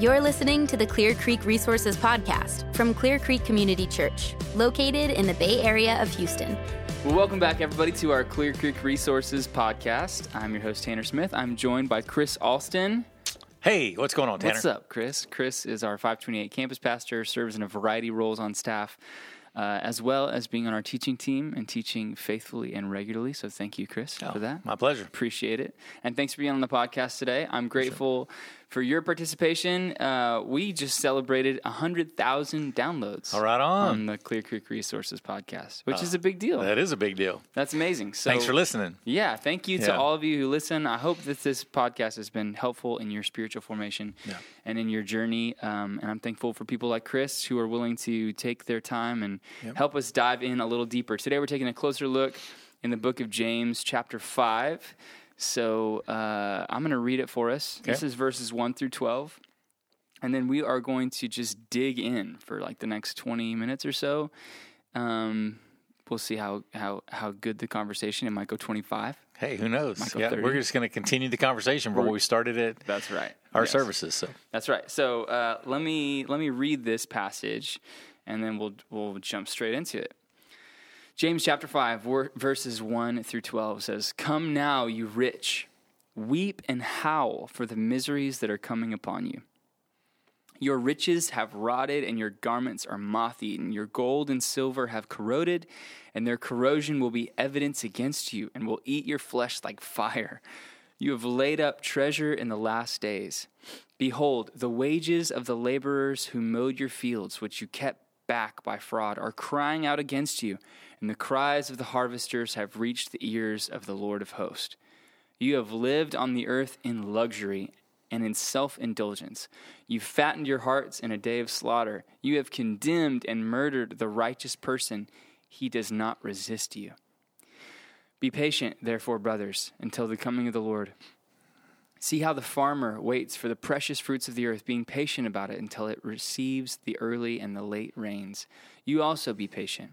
You're listening to the Clear Creek Resources Podcast from Clear Creek Community Church, located in the Bay Area of Houston. Well, welcome back, everybody, to our Clear Creek Resources Podcast. I'm your host, Tanner Smith. I'm joined by Chris Alston. Hey, what's going on, Tanner? What's up, Chris? Chris is our 528 campus pastor, serves in a variety of roles on staff uh, as well as being on our teaching team and teaching faithfully and regularly. So thank you, Chris, oh, for that. My pleasure. Appreciate it. And thanks for being on the podcast today. I'm grateful sure. For your participation. Uh, we just celebrated 100,000 downloads. All right on. On the Clear Creek Resources podcast, which uh, is a big deal. That is a big deal. That's amazing. So, thanks for listening. Yeah, thank you yeah. to all of you who listen. I hope that this podcast has been helpful in your spiritual formation yeah. and in your journey. Um, and I'm thankful for people like Chris who are willing to take their time and yep. help us dive in a little deeper. Today we're taking a closer look in the book of James, chapter 5. So uh, I'm going to read it for us. Okay. This is verses 1 through 12. And then we are going to just dig in for like the next 20 minutes or so. Um, we'll see how, how, how good the conversation. It might go 25. Hey, who knows? Yeah, we're just going to continue the conversation from where we started it. That's right. Our yes. services. So that's right. So uh, let me let me read this passage, and then we'll we'll jump straight into it. James chapter 5, verses 1 through 12 says, Come now, you rich, weep and howl for the miseries that are coming upon you. Your riches have rotted, and your garments are moth eaten. Your gold and silver have corroded, and their corrosion will be evidence against you, and will eat your flesh like fire. You have laid up treasure in the last days. Behold, the wages of the laborers who mowed your fields, which you kept back by fraud, are crying out against you and the cries of the harvesters have reached the ears of the Lord of hosts. You have lived on the earth in luxury and in self indulgence. You fattened your hearts in a day of slaughter. You have condemned and murdered the righteous person. He does not resist you. Be patient, therefore, brothers, until the coming of the Lord. See how the farmer waits for the precious fruits of the earth, being patient about it until it receives the early and the late rains. You also be patient.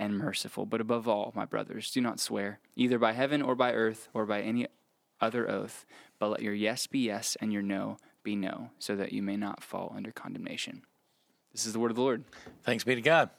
and merciful. But above all, my brothers, do not swear, either by heaven or by earth or by any other oath, but let your yes be yes and your no be no, so that you may not fall under condemnation. This is the word of the Lord. Thanks be to God.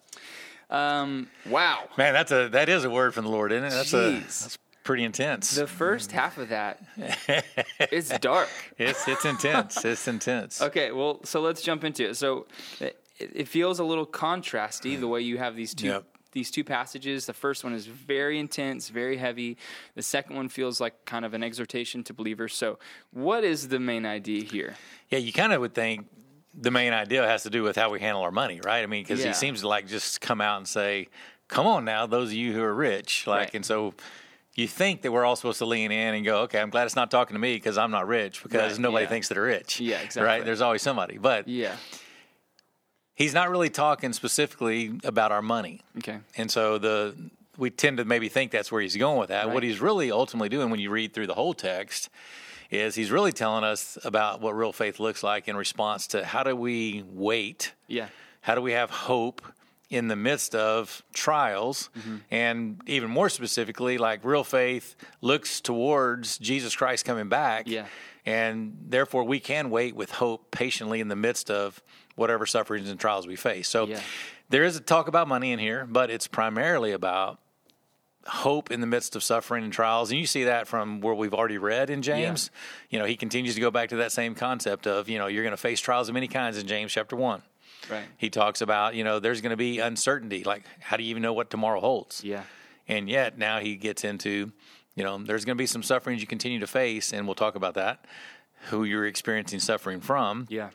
Um, wow, man, that's a that is a word from the Lord, isn't it? That's Jeez. a that's pretty intense. The first half of that is dark. It's it's intense. It's intense. Okay, well, so let's jump into it. So it, it feels a little contrasty the way you have these two yep these two passages. The first one is very intense, very heavy. The second one feels like kind of an exhortation to believers. So, what is the main idea here? Yeah, you kind of would think the main idea has to do with how we handle our money, right? I mean, because yeah. he seems to like just come out and say, "Come on now, those of you who are rich," like, right. and so you think that we're all supposed to lean in and go, okay, I'm glad it's not talking to me because I'm not rich because right, nobody yeah. thinks that they're rich. Yeah, exactly. Right? There's always somebody. But yeah he's not really talking specifically about our money. Okay. And so the we tend to maybe think that's where he's going with that. Right. What he's really ultimately doing when you read through the whole text is he's really telling us about what real faith looks like in response to how do we wait? Yeah. How do we have hope in the midst of trials mm-hmm. and even more specifically like real faith looks towards Jesus Christ coming back. Yeah. And therefore we can wait with hope patiently in the midst of whatever sufferings and trials we face. So yeah. there is a talk about money in here, but it's primarily about hope in the midst of suffering and trials. And you see that from where we've already read in James. Yeah. You know, he continues to go back to that same concept of, you know, you're going to face trials of many kinds in James chapter 1. Right. He talks about, you know, there's going to be uncertainty. Like, how do you even know what tomorrow holds? Yeah. And yet now he gets into, you know, there's going to be some sufferings you continue to face, and we'll talk about that, who you're experiencing suffering from. Yeah.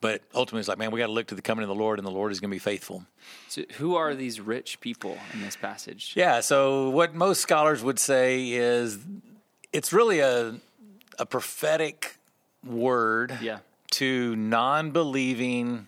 But ultimately, it's like, man, we got to look to the coming of the Lord, and the Lord is going to be faithful. So, who are these rich people in this passage? Yeah. So, what most scholars would say is it's really a a prophetic word yeah. to non-believing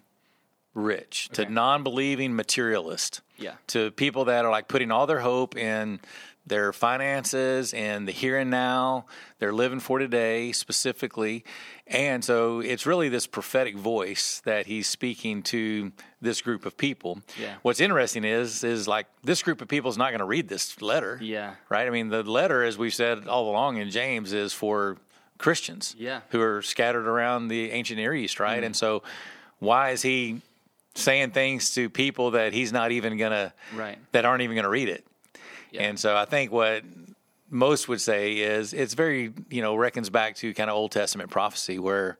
rich, Okay. to non believing materialist, Yeah. to people that are like putting all their hope in their finances and the here and now. They're living for today specifically. And so it's really this prophetic voice that he's speaking to this group of people. Yeah. What's interesting is is like this group of people is not going to read this letter. Yeah. Right? I mean, the letter as we've said all along in James is for Christians Yeah. who are scattered around the ancient Near East, right? Mm-hmm. And so why is he saying things to people that he's not even going to Right. that aren't even going to read it? Yeah. And so I think what most would say is it's very, you know, reckons back to kind of Old Testament prophecy where,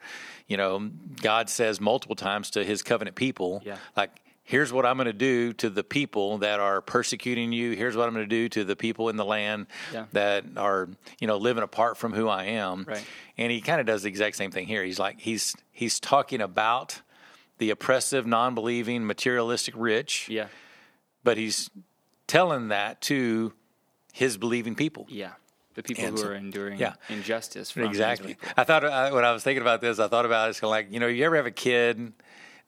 you know, God says multiple times to his covenant people, Yeah. like, here's what I'm going to do to the people that are persecuting you. Here's what I'm going to do to the people in the land Yeah. that are, you know, living apart from who I am. Right. And he kind of does the exact same thing here. He's like, he's, he's talking about the oppressive, non believing, materialistic rich, Yeah. but he's telling that to his believing people. Yeah. The people And who so- are enduring yeah. injustice from Exactly. I thought I, when I was thinking about this, I thought about it, it's kind of like you know, you ever have a kid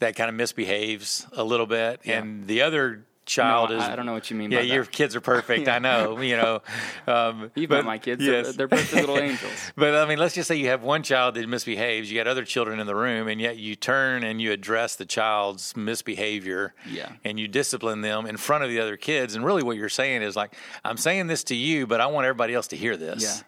that kind of misbehaves a little bit, Yeah. and the other child No, is. I- don't know what you mean Yeah, by your kids are perfect. I know. You know, um, You've but- met my kids. They're- Yes. They're perfect little angels. But I mean, let's just say you have one child that misbehaves. You got other children in the room, and yet you turn and you address the child's misbehavior. Yeah. And you discipline them in front of the other kids. And really, what you're saying is like, I'm saying this to you, but I want everybody else to hear this. Yeah.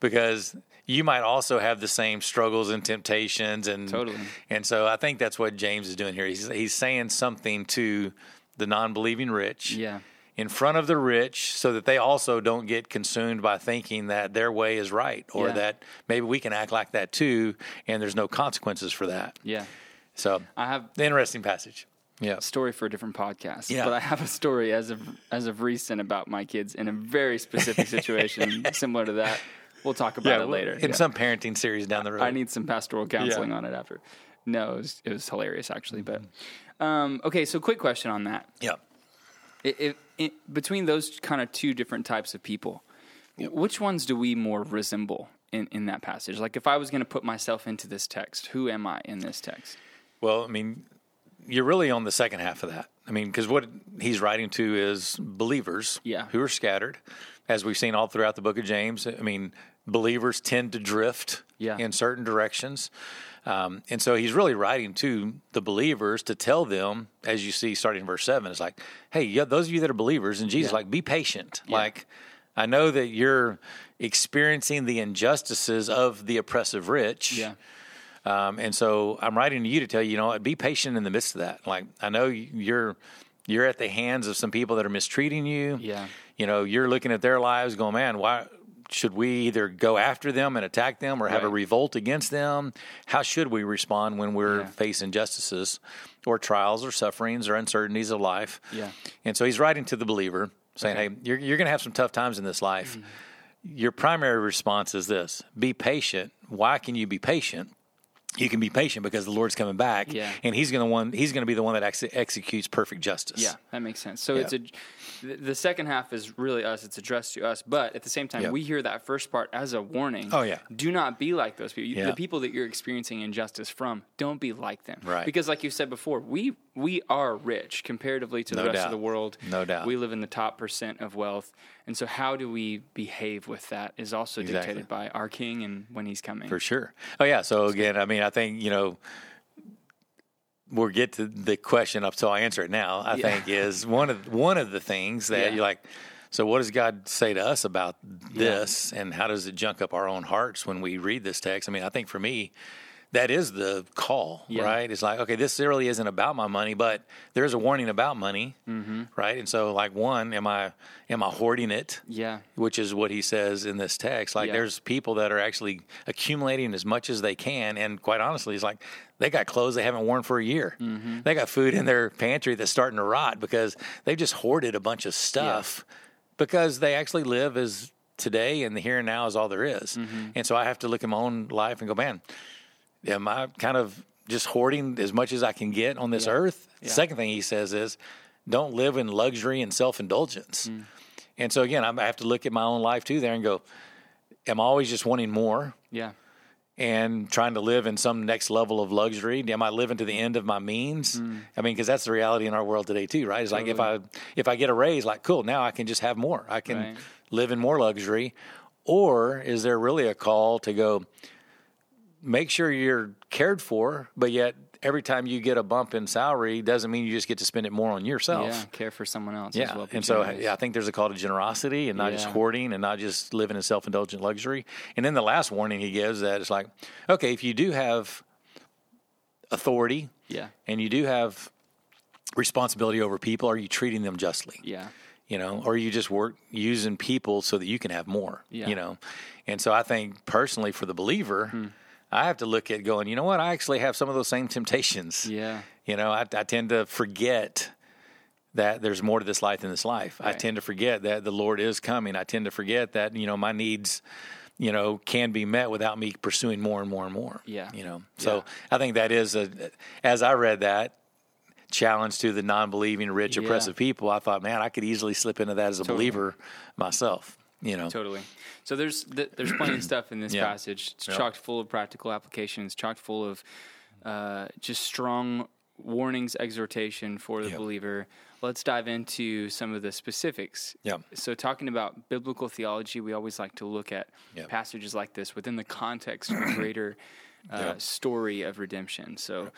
Because you might also have the same struggles and temptations, and Totally. And so I think that's what James is doing here. He's he's saying something to the non-believing rich Yeah. in front of the rich so that they also don't get consumed by thinking that their way is right or Yeah. that maybe we can act like that too and there's no consequences for that. Yeah. So, I have the interesting passage. Yeah. story for a different podcast. Yeah. But I have a story as of as of recent about my kids in a very specific situation similar to that. We'll talk about it later. In Yeah. some parenting series down the road. I need some pastoral counseling on it after. No, it was, it was hilarious actually. But mm-hmm. Um, okay, so quick question on that. Yeah. It, it, it, between those kind of two different types of people, which ones do we more resemble in, in that passage? Like, if I was going to put myself into this text, who am I in this text? Well, I mean, you're really on the second half of that. I mean, because what he's writing to is believers Yeah. who are scattered, as we've seen all throughout the book of James. I mean, believers tend to drift Yeah. in certain directions. Um, and so he's really writing to the believers to tell them, as you see starting in verse 7, it's like, hey, yeah, those of you that are believers in Jesus, Yeah. like, be patient. Like, I know that you're experiencing the injustices of the oppressive rich. Um, and so I'm writing to you to tell you, you know, be patient in the midst of that. Like I know you're you're at the hands of some people that are mistreating you. Yeah. You know, you're looking at their lives, going, man, why should we either go after them and attack them, or have a revolt against them? How should we respond when we're Yeah. facing injustices, or trials, or sufferings, or uncertainties of life? Yeah. And so he's writing to the believer, saying, Okay. hey, you're you're going to have some tough times in this life. Mm-hmm. Your primary response is this: be patient. Why can you be patient? You can be patient because the Lord's coming back, Yeah. and He's going to one. He's going to be the one that ex- executes perfect justice. Yeah, that makes sense. So Yeah. it's a the- second half is really us. It's addressed to us, but at the same time, Yep. we hear that first part as a warning. Oh, yeah. do not be like those people. Yeah. The people that you're experiencing injustice from, don't be like them. Right. Because, like you said before, we we are rich comparatively to the rest doubt. of the world. No doubt. We live in the top percent of wealth, and so how do we behave with that is also Exactly. dictated by our King and when He's coming. for sure. Oh yeah. So again, I mean, I think you know. We'll get to the question up, so I'll answer it now. I Yeah. think is one of one of the things that Yeah. you're like. So, what does God say to us about this, and how does it junk up our own hearts when we read this text? I mean, I think for me, that is the call, Yeah. right? It's like, okay, this really isn't about my money, but there's a warning about money, Mm-hmm. right? And so, like, one, am I am I hoarding it? Yeah. which is what he says in this text. Like Yeah. there's people that are actually accumulating as much as they can, and quite honestly, it's like they got clothes they haven't worn for a year. Mm-hmm. They got food in their pantry that's starting to rot because they've just hoarded a bunch of stuff because they actually live as today and the here and now is all there is. Mm-hmm. And so I have to look at my own life and go, man, am I kind of just hoarding as much as I can get on this Yeah. earth? Yeah. The second thing he says is, don't live in luxury and self indulgence. Mm. And so again, I have to look at my own life too there and go, am I always just wanting more? Yeah. and trying to live in some next level of luxury? Am I living to the end of my means? Mm. I mean, because that's the reality in our world today too, right? It's totally. like if I if I get a raise, like cool, now I can just have more. I can right. live in more luxury. Or is there really a call to go? Make sure you're cared for, but yet every time you get a bump in salary doesn't mean you just get to spend it more on yourself. Yeah, care for someone else. Yeah, well and so yeah, I think there's a call to generosity and not yeah. just hoarding and not just living in self-indulgent luxury. And then the last warning he gives that it's like, okay, if you do have authority, yeah, and you do have responsibility over people, are you treating them justly? Yeah. You know, or are you just work using people so that you can have more. Yeah. You know, and so I think personally for the believer. Hmm I have to look at going, you know what? I actually have some of those same temptations. Yeah. You know, I, I tend to forget that there's more to this life than this life. Right. I tend to forget that the Lord is coming. I tend to forget that, you know, my needs, you know, can be met without me pursuing more and more and more. Yeah. You know, so yeah. I think that is a, as I read that, challenge to the non-believing rich oppressive people i thought man i could easily slip into that as a totally. believer myself you know totally so there's there's plenty of stuff in this yeah. passage it's yep. chocked full of practical applications chocked full of uh, just strong warnings exhortation for the yep. believer let's dive into some of the specifics yeah so talking about biblical theology we always like to look at yep. passages like this within the context of a greater uh, story of redemption so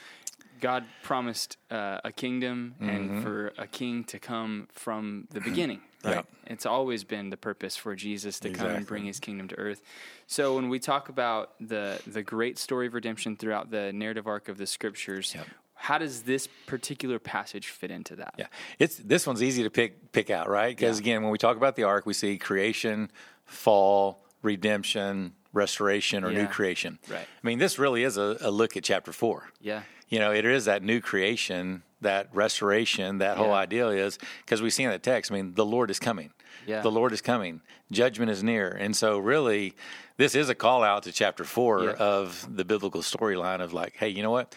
God promised uh, a kingdom mm-hmm. and for a king to come from the beginning. Right? Yep. It's always been the purpose for Jesus to exactly. come and bring his kingdom to earth. So when we talk about the the great story of redemption throughout the narrative arc of the scriptures, yep. how does this particular passage fit into that? Yeah. It's this one's easy to pick pick out, right? Because yeah. again, when we talk about the arc, we see creation, fall, redemption, restoration or yeah. new creation. Right. I mean, this really is a, a look at chapter 4. Yeah you know, it is that new creation, that restoration, that yeah. whole idea is because we see in the text, I mean, the Lord is coming. Yeah. The Lord is coming. Judgment is near. And so, really, this is a call out to chapter four yeah. of the biblical storyline of like, hey, you know what?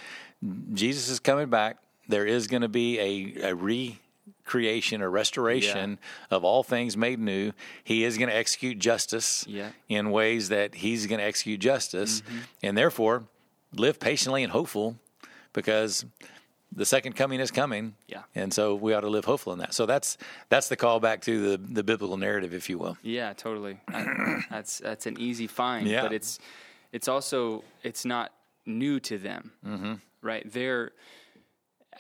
Jesus is coming back. There is going to be a, a recreation or restoration yeah. of all things made new. He is going to execute justice yeah. in ways that he's going to execute justice. Mm-hmm. And therefore, live patiently and hopeful because the second coming is coming. Yeah. And so we ought to live hopeful in that. So that's that's the call back to the the biblical narrative, if you will. Yeah, totally. that's that's an easy find, yeah. but it's it's also it's not new to them, mm-hmm. right? They're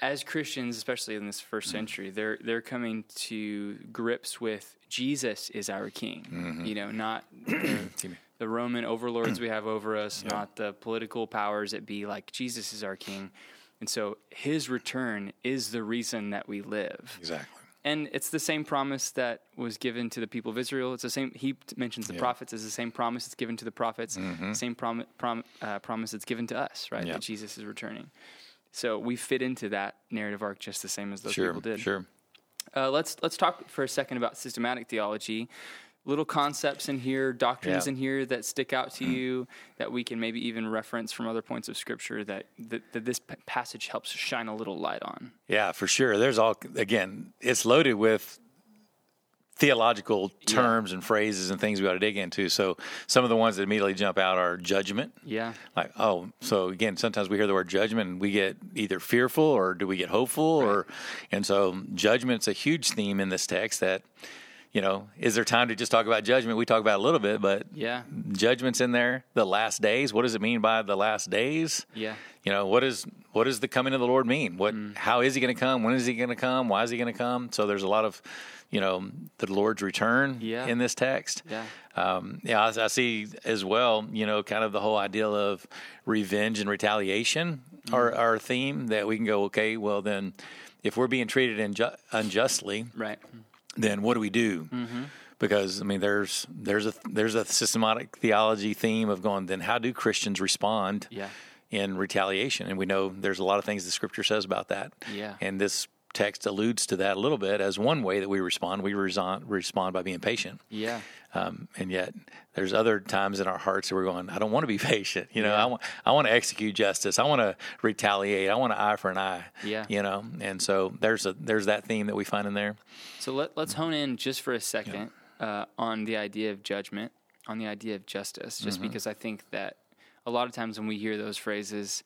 as Christians, especially in this first mm-hmm. century, they're they're coming to grips with Jesus is our King. Mm-hmm. You know, not the, the Roman overlords we have over us, yeah. not the political powers that be. Like Jesus is our King, and so His return is the reason that we live. Exactly. And it's the same promise that was given to the people of Israel. It's the same. He mentions the yeah. prophets as the same promise that's given to the prophets. Mm-hmm. Same prom, prom, uh, promise that's given to us. Right, that Jesus is returning. So we fit into that narrative arc just the same as those sure, people did. Sure. Uh, let's let's talk for a second about systematic theology. Little concepts in here, doctrines yeah. in here that stick out to mm. you that we can maybe even reference from other points of scripture that, that, that this passage helps shine a little light on. Yeah, for sure. There's all again, it's loaded with theological terms yeah. and phrases and things we ought to dig into. So some of the ones that immediately jump out are judgment. Yeah. Like, oh, so again, sometimes we hear the word judgment and we get either fearful or do we get hopeful right. or and so judgment's a huge theme in this text that you know, is there time to just talk about judgment? We talk about a little bit, but yeah, judgment's in there. The last days. What does it mean by the last days? Yeah. You know, what is what does the coming of the Lord mean? What? Mm. How is he going to come? When is he going to come? Why is he going to come? So there's a lot of, you know, the Lord's return yeah. in this text. Yeah. Um, yeah, I, I, see as well. You know, kind of the whole idea of revenge and retaliation, mm. our our theme that we can go. Okay, well then, if we're being treated inju- unjustly, right then what do we do? Mm-hmm. Because I mean, there's there's a there's a systematic theology theme of going. Then how do Christians respond? Yeah. In retaliation, and we know there's a lot of things the Scripture says about that. Yeah. And this text alludes to that a little bit as one way that we respond. We respond, respond by being patient. Yeah. Um, and yet, there's other times in our hearts that we're going, I don't want to be patient. You know, yeah. I want I want to execute justice. I want to retaliate. I want an eye for an eye. Yeah. You know, and so there's a there's that theme that we find in there. So let let's hone in just for a second yeah. uh, on the idea of judgment, on the idea of justice, just mm-hmm. because I think that a lot of times when we hear those phrases,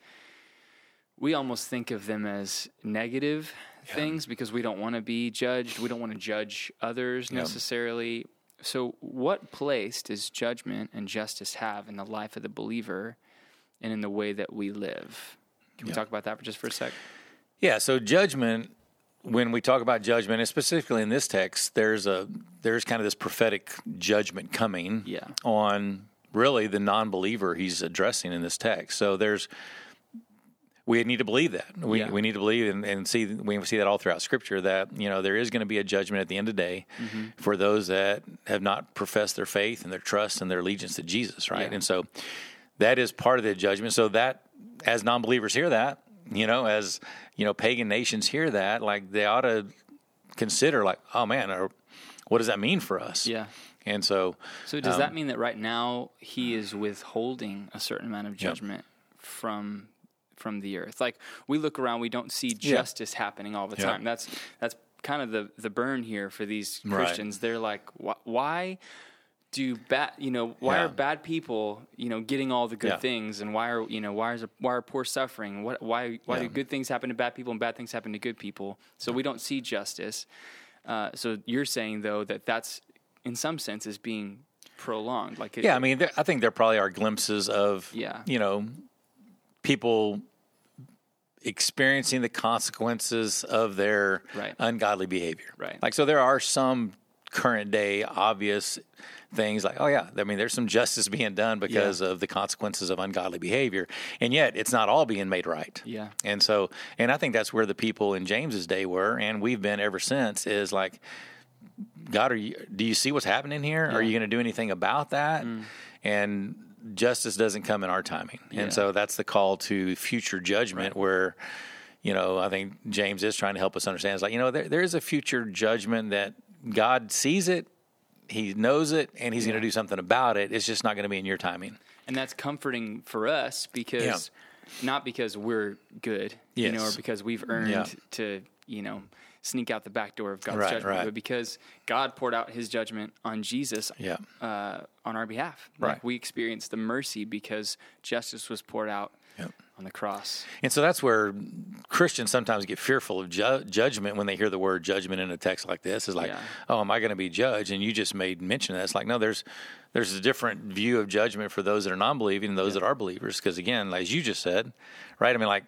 we almost think of them as negative yeah. things because we don't want to be judged. We don't want to judge others yeah. necessarily. So, what place does judgment and justice have in the life of the believer and in the way that we live? Can we talk about that for just for a sec? Yeah. So, judgment. When we talk about judgment, and specifically in this text, there's a there's kind of this prophetic judgment coming yeah. on really the non-believer he's addressing in this text. So there's we need to believe that. We, yeah. we need to believe and, and, see we see that all throughout Scripture that you know there is going to be a judgment at the end of the day mm-hmm. for those that have not professed their faith and their trust and their allegiance to Jesus, right? Yeah. And so that is part of the judgment. So that as non-believers hear that, you know, as you know, pagan nations hear that, like they ought to consider, like, oh man, or what does that mean for us? Yeah. And so, so does um, that mean that right now he is withholding a certain amount of judgment from from the earth. Like we look around, we don't see justice yeah. happening all the time. That's that's kind of the the burn here for these Christians. Right. They're like, why? do bad you know why yeah. are bad people you know getting all the good yeah. things and why are you know why is why are poor suffering what why why yeah. do good things happen to bad people and bad things happen to good people so we don't see justice uh, so you're saying though that that's in some sense is being prolonged like it, yeah i mean i think there probably are glimpses of yeah you know people experiencing the consequences of their right. ungodly behavior. Right. Like so there are some current day obvious things like oh yeah i mean there's some justice being done because yeah. of the consequences of ungodly behavior and yet it's not all being made right yeah and so and i think that's where the people in james's day were and we've been ever since is like god are you do you see what's happening here yeah. are you going to do anything about that mm. and justice doesn't come in our timing. Yeah. And so that's the call to future judgment right. where, you know, I think James is trying to help us understand. It's like, you know, there, there is a future judgment that God sees it, He knows it, and He's yeah. going to do something about it. It's just not going to be in your timing. And that's comforting for us because, yeah. not because we're good, yes. you know, or because we've earned to, you know, sneak out the back door of God's right, judgment, right. but because God poured out His judgment on Jesus yeah. uh, on our behalf. Right. Like we experienced the mercy because justice was poured out yep. on the cross. And so that's where Christians sometimes get fearful of ju- judgment when they hear the word judgment in a text like this. Is like, yeah. oh, am I going to be judged? And you just made mention of that. It's like, no, there's there's a different view of judgment for those that are non-believing and those yeah. that are believers. Because again, as you just said, right? I mean, like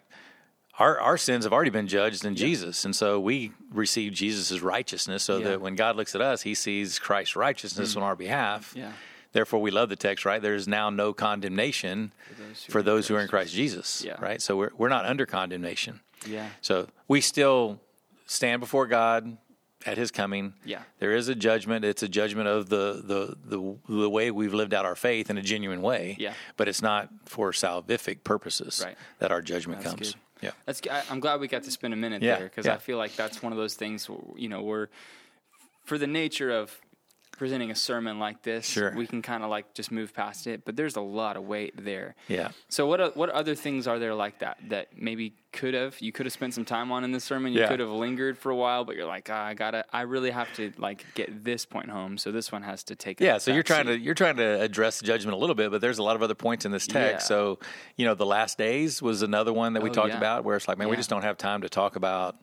our our sins have already been judged in yeah. Jesus, and so we receive Jesus' righteousness. So yeah. that when God looks at us, He sees Christ's righteousness mm. on our behalf. Yeah. Therefore, we love the text, right? There is now no condemnation for those who, for those who are in Christ Jesus, yeah. right? So we're we're not under condemnation. Yeah. So we still stand before God at His coming. Yeah. There is a judgment. It's a judgment of the the the, the way we've lived out our faith in a genuine way. Yeah. But it's not for salvific purposes right. that our judgment That's comes. Good. Yeah, that's. I, am glad we got to spend a minute yeah, there because yeah. I feel like that's one of those things. You know, we're for the nature of presenting a sermon like this, sure. we can kind of like just move past it. But there's a lot of weight there. Yeah. So what what other things are there like that that maybe could have you could have spent some time on in the sermon? You yeah. could have lingered for a while, but you're like, oh, I gotta, I really have to like get this point home. So this one has to take. Yeah. So you're trying seat. to you're trying to address judgment a little bit, but there's a lot of other points in this text. Yeah. So you know, the last days was another one that we oh, talked yeah. about, where it's like, man, we just don't have time to talk about,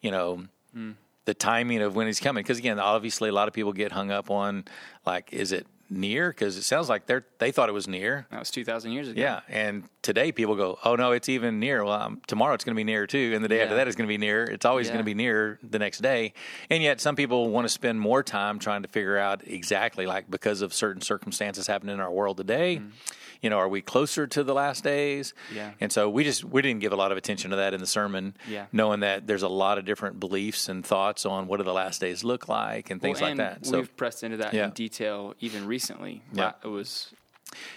you know. Mm the timing of when he's coming. Because again, obviously, a lot of people get hung up on like, is it near? Because it sounds like they they thought it was near. That was two thousand years ago. Yeah, and today people go, oh no, it's even near. Well, um, tomorrow it's going to be near too, and the day yeah. after that is going to be near. It's always yeah. going to be near the next day. And yet, some people want to spend more time trying to figure out exactly like because of certain circumstances happening in our world today. Mm-hmm you know, are we closer to the last days? Yeah. And so we just we didn't give a lot of attention to that in the sermon, yeah. knowing that there's a lot of different beliefs and thoughts on what do the last days look like and things well, and like that. So we've pressed into that yeah. in detail even recently. Yeah. It was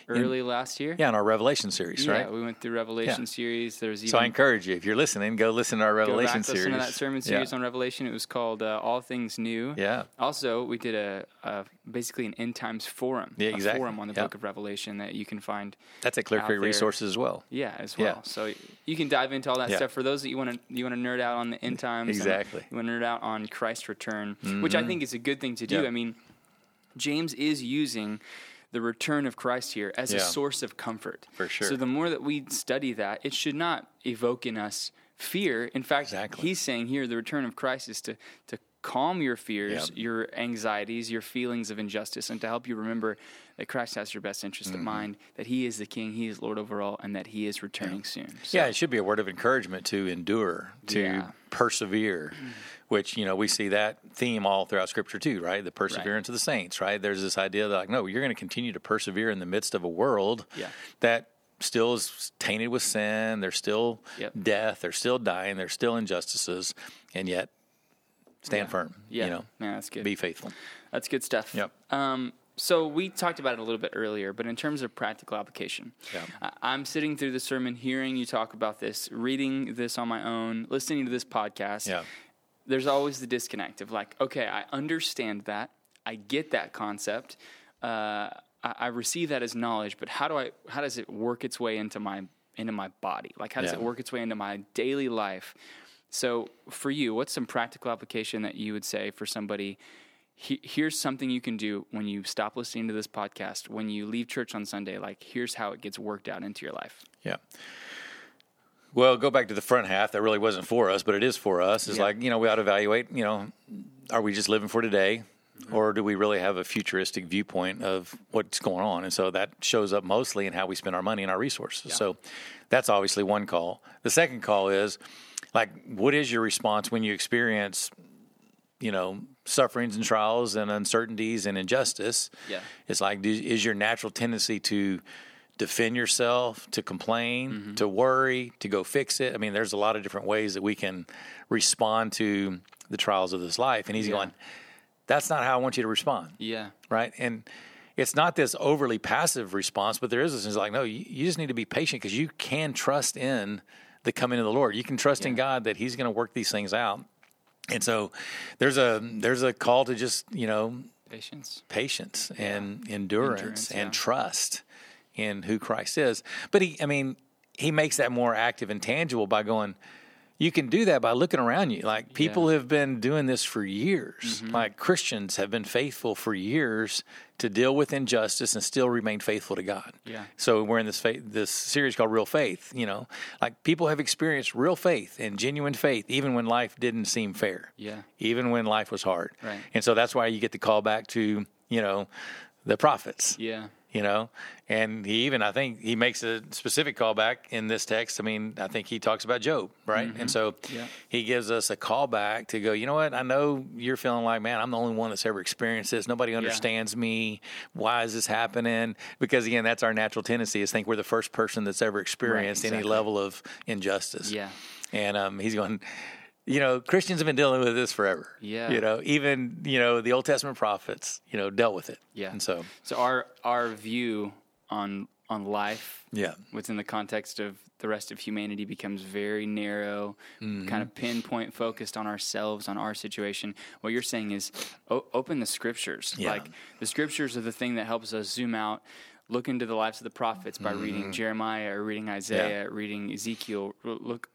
early in, last year. Yeah, in our Revelation series, yeah, right? we went through Revelation yeah. series. There's even, so I encourage you if you're listening, go listen to our Revelation series. go. Listen to that sermon series yeah. on Revelation. It was called uh, All Things New. Yeah. Also, we did a, a basically an end times forum. Yeah, exactly. forum on the Book of Revelation that you can find. That's at Clear Creek Resources as well. Yeah, as well. So you can dive into all that stuff. For those that you want to you want to nerd out on the end times. Exactly. You want to nerd out on Christ's return, mm-hmm. which I think is a good thing to do. I mean, James is using the return of Christ here as a source of comfort. For sure. So the more that we study that, it should not evoke in us fear. In fact, Exactly. he's saying here the return of Christ is to to calm your fears, Yep. your anxieties, your feelings of injustice, and to help you remember that Christ has your best interest Mm-hmm. in mind, that He is the King, He is Lord over all, and that He is returning soon. So, Yeah, it should be a word of encouragement to endure, to Yeah. persevere, which, you know, we see that theme all throughout Scripture too, right? The perseverance of the saints, right? There's this idea that, like, no, you're going to continue to persevere in the midst of a world Yeah. that still is tainted with sin. There's still Yep. death. There's still dying. There's still injustices. And yet, stand firm. yeah, You know, man, that's good. be faithful. That's good stuff. Yep. Um, so we talked about it a little bit earlier, but in terms of practical application, Yeah. I'm sitting through the sermon, hearing you talk about this, reading this on my own, listening to this podcast. Yeah. There's always the disconnect of like, okay, I understand that, I get that concept, uh, I, I receive that as knowledge, but how do I? How does it work its way into my into my body? Like, how does Yeah. it work its way into my daily life? So, for you, what's some practical application that you would say for somebody? he- here's something you can do when you stop listening to this podcast, when you leave church on Sunday. Like, here's how it gets worked out into your life. Yeah. Well, go back to the front half. That really wasn't for us, but it is for us. It's Yeah. like, you know, we ought to evaluate, you know, are we just living for today? Or do we really have a futuristic viewpoint of what's going on? And so that shows up mostly in how we spend our money and our resources. So that's obviously one call. The second call is like, what is your response when you experience, you know, sufferings and trials and uncertainties and injustice? Yeah. It's like, is your natural tendency to defend yourself, to complain, mm-hmm. to worry, to go fix it? I mean, there's a lot of different ways that we can respond to the trials of this life. And he's Yeah. going, that's not how I want you to respond. Yeah. Right. And it's not this overly passive response, but there is this. It's like, no, you, you just need to be patient because you can trust in the coming of the Lord. You can trust in God that He's going to work these things out. And so there's a there's a call to just you know Patience. patience and endurance, Endurance, and yeah. trust in who Christ is. But he, I mean, he makes that more active and tangible by going. You can do that by looking around you. Like people Yeah. Mm-hmm. have been doing this for years. Like Christians have been faithful for years to deal with injustice and still remain faithful to God. Yeah. So we're in this faith, this series called Real Faith. You know, like people have experienced real faith and genuine faith, even when life didn't seem fair Yeah. even when life was hard. Right. And so that's why you get the call back to, you know, the prophets. Yeah. You know, and he even I think he makes a specific callback in this text. I mean, I think he talks about Job, right? And so Yeah. he gives us a callback to go. You know what? I know you're feeling like, man, I'm the only one that's ever experienced this. Nobody understands me. Why is this happening? Because again, that's our natural tendency is think we're the first person that's ever experienced any exactly. level of injustice. Yeah. And um, he's going, you know, Christians have been dealing with this forever. Yeah. You know, even, you know, the Old Testament prophets, you know, dealt with it. Yeah. And so, So our our view on on life yeah. within the context of the rest of humanity becomes very narrow, mm-hmm. kind of pinpoint focused on ourselves, on our situation. What you're saying is o- open the scriptures. Yeah. Like the scriptures are the thing that helps us zoom out, look into the lives of the prophets by mm-hmm. reading Jeremiah or reading Isaiah, reading Ezekiel. Look,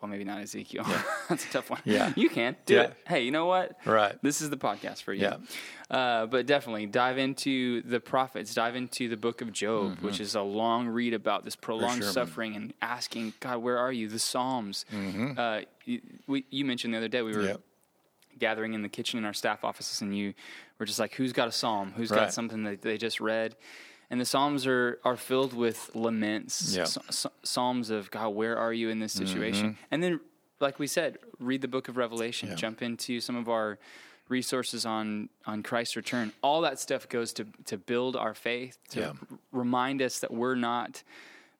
well, maybe not Ezekiel. That's a tough one. Yeah. You can do Yeah. it. Hey, you know what? Right. This is the podcast for you. Yeah. Uh, but definitely dive into the prophets, dive into the book of Job, which is a long read about this prolonged Mm-hmm. sure, man. suffering and asking, God, where are you? The Psalms. Uh, you, we, you mentioned the other day we were Mm-hmm. Yep. gathering in the kitchen in our staff offices, and you were just like, who's got a psalm? Who's got something that they just read? And the psalms are are filled with laments, Yep. s- s- psalms of God, where are you in this situation? Mm-hmm. And then, like we said, read the book of Revelation. Jump into some of our resources on on Christ's return. All that stuff goes to to build our faith, to Yeah. r- remind us that we're not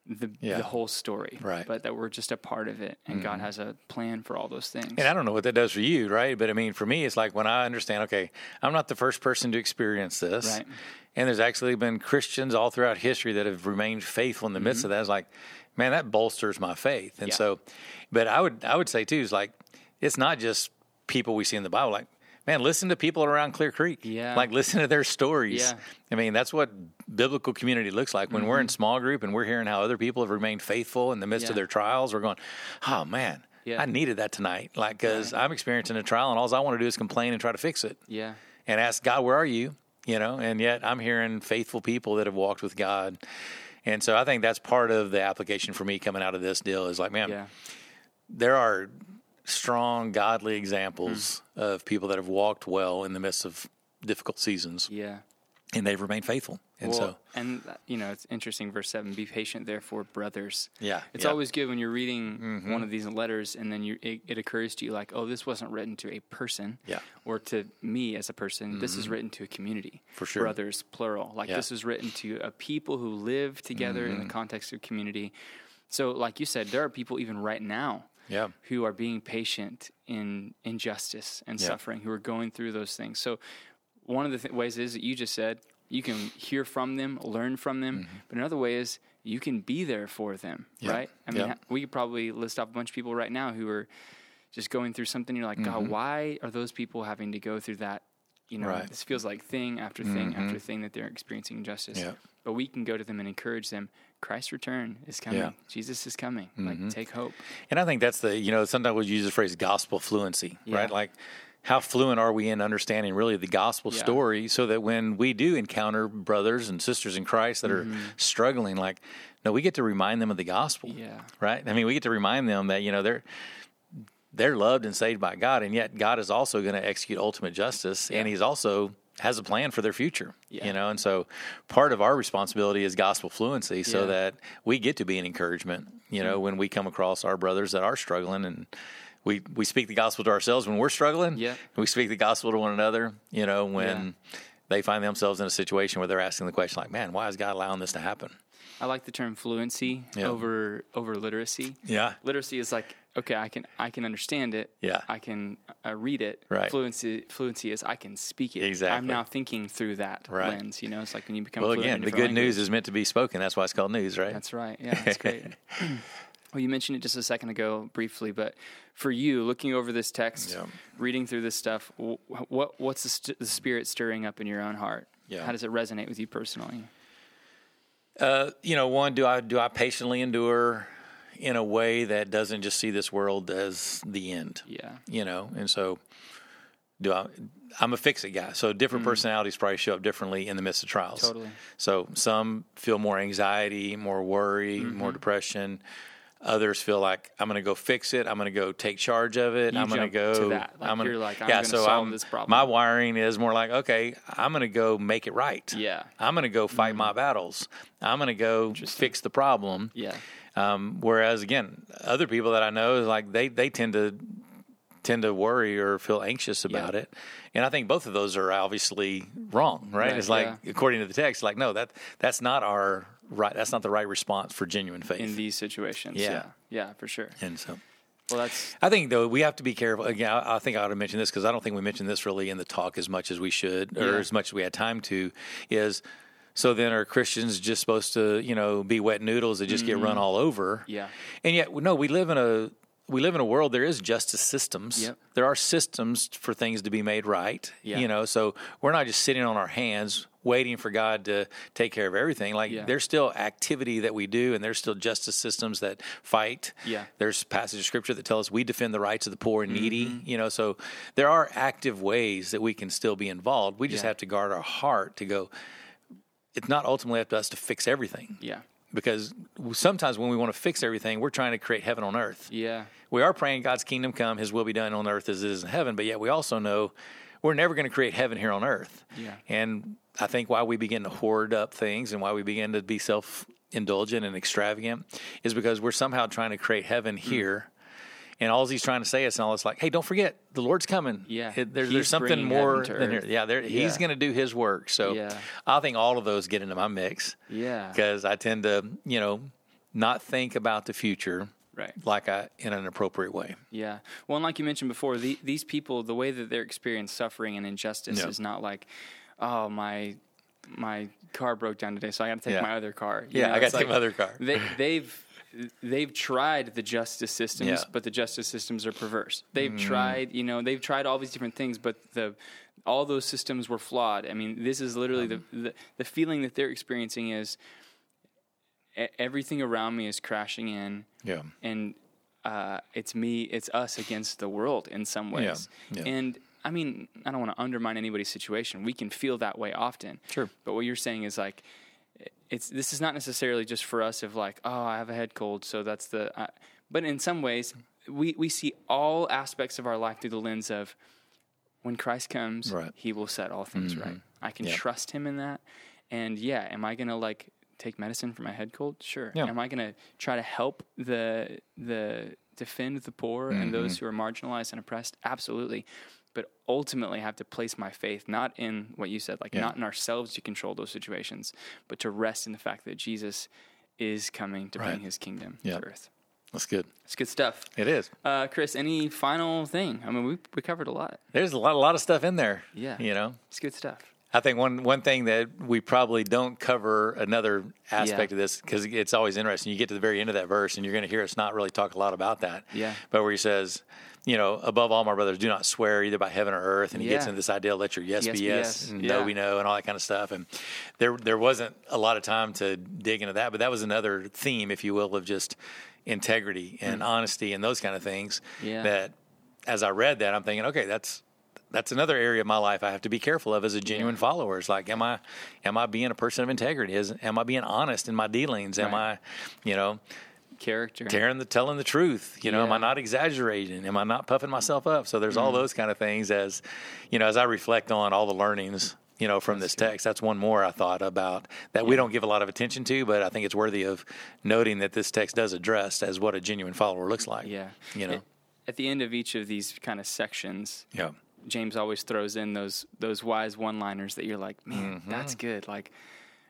the Yeah. the whole story, Right. Mm-hmm. But that we're just a part of it, and God has a plan for all those things. And I don't know what that does for you, right? But I mean, for me, it's like when I understand, okay, I'm not the first person to experience this. Right. And there's actually been Christians all throughout history that have remained faithful in the midst of that. It's like, man, that bolsters my faith. And Mm-hmm. Yeah. so, but I would, I would say too, is like, it's not just people we see in the Bible. Like, man, listen to people around Clear Creek. Yeah. Like, listen to their stories. Yeah. Mm-hmm. I mean, that's what biblical community looks like. When we're in small group and we're hearing how other people have remained faithful in the midst of their trials, we're going, oh man, Yeah. I needed that tonight. Like, because I'm experiencing a trial and all I want to do is complain and try to fix it yeah, and ask God, where are you? you know, and yet I'm hearing faithful people that have walked with God. And so I think that's part of the application for me coming out of this deal is like, man, Yeah. there are strong, godly examples hmm. of people that have walked well in the midst of difficult seasons Yeah. and they've remained faithful. And well, so, and uh, you know, it's interesting. Verse seven: Be patient, therefore, brothers. Yeah, it's yeah. always good when you're reading mm-hmm. one of these letters, and then you it, it occurs to you like, oh, this wasn't written to a person, Yeah. or to me as a person. This is mm-hmm. written to a community, For sure. brothers, plural. Like Yeah. this is written to a people who live together in the mm-hmm. context of community. So, like you said, there are people even right now yeah. who are being patient in injustice and Yeah. suffering, who are going through those things. So, one of the th- ways is that you just said you can hear from them, learn from them, but another way is you can be there for them, Mm-hmm. Yeah. right? I mean, Yeah. we could probably list off a bunch of people right now who are just going through something. You're like, Mm-hmm. God, why are those people having to go through that? You know, Right. Mm-hmm. this feels like thing after thing after thing that they're experiencing injustice. Yeah. But we can go to them and encourage them. Christ's return is coming. Yeah. Mm-hmm. Jesus is coming. Like, take hope. And I think that's the, you know, sometimes we use the phrase gospel fluency, Yeah. right? Like, how fluent are we in understanding really the gospel Yeah. story so that when we do encounter brothers and sisters in Christ that Mm-hmm. are struggling, like, no, we get to remind them of the gospel. Yeah. Right? I mean, we get to remind them that, you know, they're, they're loved and saved by God, and yet God is also going to execute ultimate justice, and He's also has a plan for their future. Yeah. You know, and so part of our responsibility is gospel fluency, so Yeah. that we get to be an encouragement. You know, mm-hmm. when we come across our brothers that are struggling, and we we speak the gospel to ourselves when we're struggling. Yeah. we speak the gospel to one another. You know, when they find themselves in a situation where they're asking the question, like, "Man, why is God allowing this to happen?" I like the term fluency Yeah. over over literacy. Yeah. Literacy is like okay, I can I can understand it. Yeah. I can uh, read it. Right. Fluency fluency is I can speak it. Exactly. I'm now thinking through that Right. lens. You know, it's like when you become Well, again, the good news is meant to be spoken. That's why it's called news, right? That's right. Yeah, that's great. well, you mentioned it just a second ago briefly, but for you, looking over this text, Yeah. reading through this stuff, what what's the, st- the spirit stirring up in your own heart? Yeah. How does it resonate with you personally? Uh, you know, one, do I do I patiently endure in a way that doesn't just see this world as the end? Yeah. You know, and so do I? I'm a fix it guy, so different personalities probably show up differently in the midst of trials. Mm-hmm. Totally. So some feel more anxiety, more worry, Mm-hmm. more depression. Others feel like I'm going to go fix it. I'm going to go take charge of it. You I'm going to go. to that. Like, I'm gonna, you're like, I'm yeah. gonna so solve I'm, this problem. My wiring is more like, okay, I'm going to go make it right. Yeah. Mm-hmm. I'm going to go fight my battles. I'm going to go fix the problem. Yeah. Um, whereas again, other people that I know is like they they tend to tend to worry or feel anxious about Yeah. it, and I think both of those are obviously wrong. Right? Right, it's like yeah. according to the text, like no, that that's not our right. That's not the right response for genuine faith. In these situations. Yeah. Yeah. Yeah, for sure. and so. Well, that's I think though we have to be careful. Again, I, I think I ought to mention this because I don't think we mentioned this really in the talk as much as we should, or as much as we had time to. Is so then are Christians just supposed to you know be wet noodles that just get run all over? Mm-hmm. Yeah. and yet no, we live in a we live in a world there is justice systems. Yep. There are systems for things to be made right. Yeah. You know, so we're not just sitting on our hands waiting for God to take care of everything. Like Yeah. there's still activity that we do, and there's still justice systems that fight. Yeah. There's passages of scripture that tell us we defend the rights of the poor and needy. Mm-hmm. You know, so there are active ways that we can still be involved. We just Yeah. have to guard our heart to go. It's not ultimately up to us to fix everything yeah. because sometimes when we want to fix everything, we're trying to create heaven on earth. Yeah. We are praying God's kingdom come, His will be done on earth as it is in heaven, but yet we also know we're never going to create heaven here on earth. Yeah. And I think why we begin to hoard up things and why we begin to be self indulgent and extravagant is because we're somehow trying to create heaven here. And all he's trying to say is, and all it's like, hey, don't forget, the Lord's coming. Yeah. It- there's, there's something more than here. Yeah, there, he's going to do his work. So Yeah. I think all of those get into my mix Yeah. because I tend to, you know, not think about the future Right. like I in an appropriate way. Yeah. Well, and like you mentioned before, the, these people, the way that they're experiencing suffering and injustice Yeah. is not like, oh, my my car broke down today, so I got to take Yeah. my other car. You Yeah, know, I got to take like my other car. They, they've they've tried the justice systems, Yeah. but the justice systems are perverse. They've Mm. tried, you know, they've tried all these different things, but the all those systems were flawed. I mean, this is literally Um. the, the the feeling that they're experiencing is everything around me is crashing in Yeah. and uh, it's me, it's us against the world in some ways. Yeah, yeah. And I mean, I don't want to undermine anybody's situation. We can feel that way often. Sure. But what you're saying is like, it's this is not necessarily just for us of like, oh, I have a head cold, so that's the. Uh, but in some ways, we we see all aspects of our life through the lens of when Christ comes, Right. He will set all things Mm-hmm. right. I can Yeah. trust Him in that. And yeah, am I gonna like take medicine for my head cold? Sure. Yeah. Am I gonna try to help the the defend the poor and those Mm-hmm. who are marginalized and oppressed? Absolutely. But ultimately, I have to place my faith not in what you said, like Yeah. not in ourselves to control those situations, but to rest in the fact that Jesus is coming to bring His kingdom Yeah. to earth. That's good. It's good stuff. It is. Uh, Chris, any final thing? I mean, we we covered a lot. There's a lot, a lot of stuff in there. Yeah. You know, It's good stuff. I think one one thing that we probably don't cover another aspect Yeah. of this because it's always interesting. You get to the very end of that verse, and you're going to hear us not really talk a lot about that. Yeah. But where he says, you know, above all, my brothers, do not swear either by heaven or earth, and he gets into this idea, let your yes, Yes be yes, yes. and Yeah. no be no, and all that kind of stuff. And there there wasn't a lot of time to dig into that, but that was another theme, if you will, of just integrity and honesty and those kind of things. Mm. Yeah. That as I read that, I'm thinking, okay, that's that's another area of my life I have to be careful of as a genuine follower. It's like, am I, am I being a person of integrity? Is, am I being honest in my dealings? Am Right. I, you know, Character. tearing the, telling the truth? You know, am I not exaggerating? Am I not puffing myself up? So there's Mm. all those kind of things as, you know, as I reflect on all the learnings, you know, from this text, that's one more I thought about that we don't give a lot of attention to, but I think it's worthy of noting that this text does address as what a genuine follower looks like. Yeah. You know, At, the end of each of these kind of sections, yeah. James always throws in those those wise one-liners that you're like, man, that's good. Like,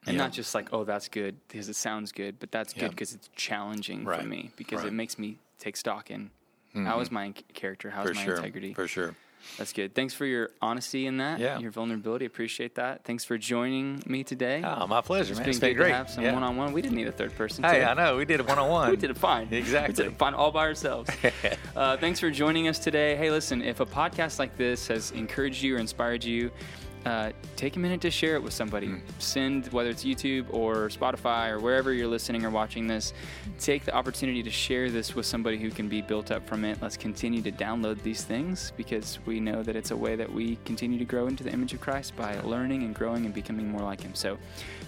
and Mm-hmm. Yeah. not just like, oh, that's good because it sounds good, but that's Yeah. good because it's challenging Right. for me because Right. it makes me take stock in how is my character, how's For my sure. integrity. For sure. That's good. Thanks for your honesty in that. Yeah. Your vulnerability. Appreciate that. Thanks for joining me today. Oh, my pleasure, it's man. been It's been great. to have some Yeah. one-on-one. We didn't need a third person. Hey, I know. We did it one on one. we did it fine. Exactly. We did it fine all by ourselves. uh, thanks for joining us today. Hey, listen, if a podcast like this has encouraged you or inspired you, uh, take a minute to share it with somebody. Hmm. Send, whether it's YouTube or Spotify or wherever you're listening or watching this, take the opportunity to share this with somebody who can be built up from it. Let's continue to download these things because we know that it's a way that we continue to grow into the image of Christ by learning and growing and becoming more like Him. So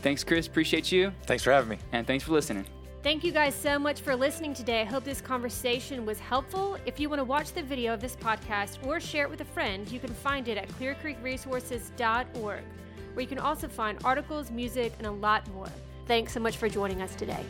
thanks, Chris. Appreciate you. Thanks for having me. And thanks for listening. Thank you guys so much for listening today. I hope this conversation was helpful. If you want to watch the video of this podcast or share it with a friend, you can find it at clearcreekresources.org, where you can also find articles, music, and a lot more. Thanks so much for joining us today.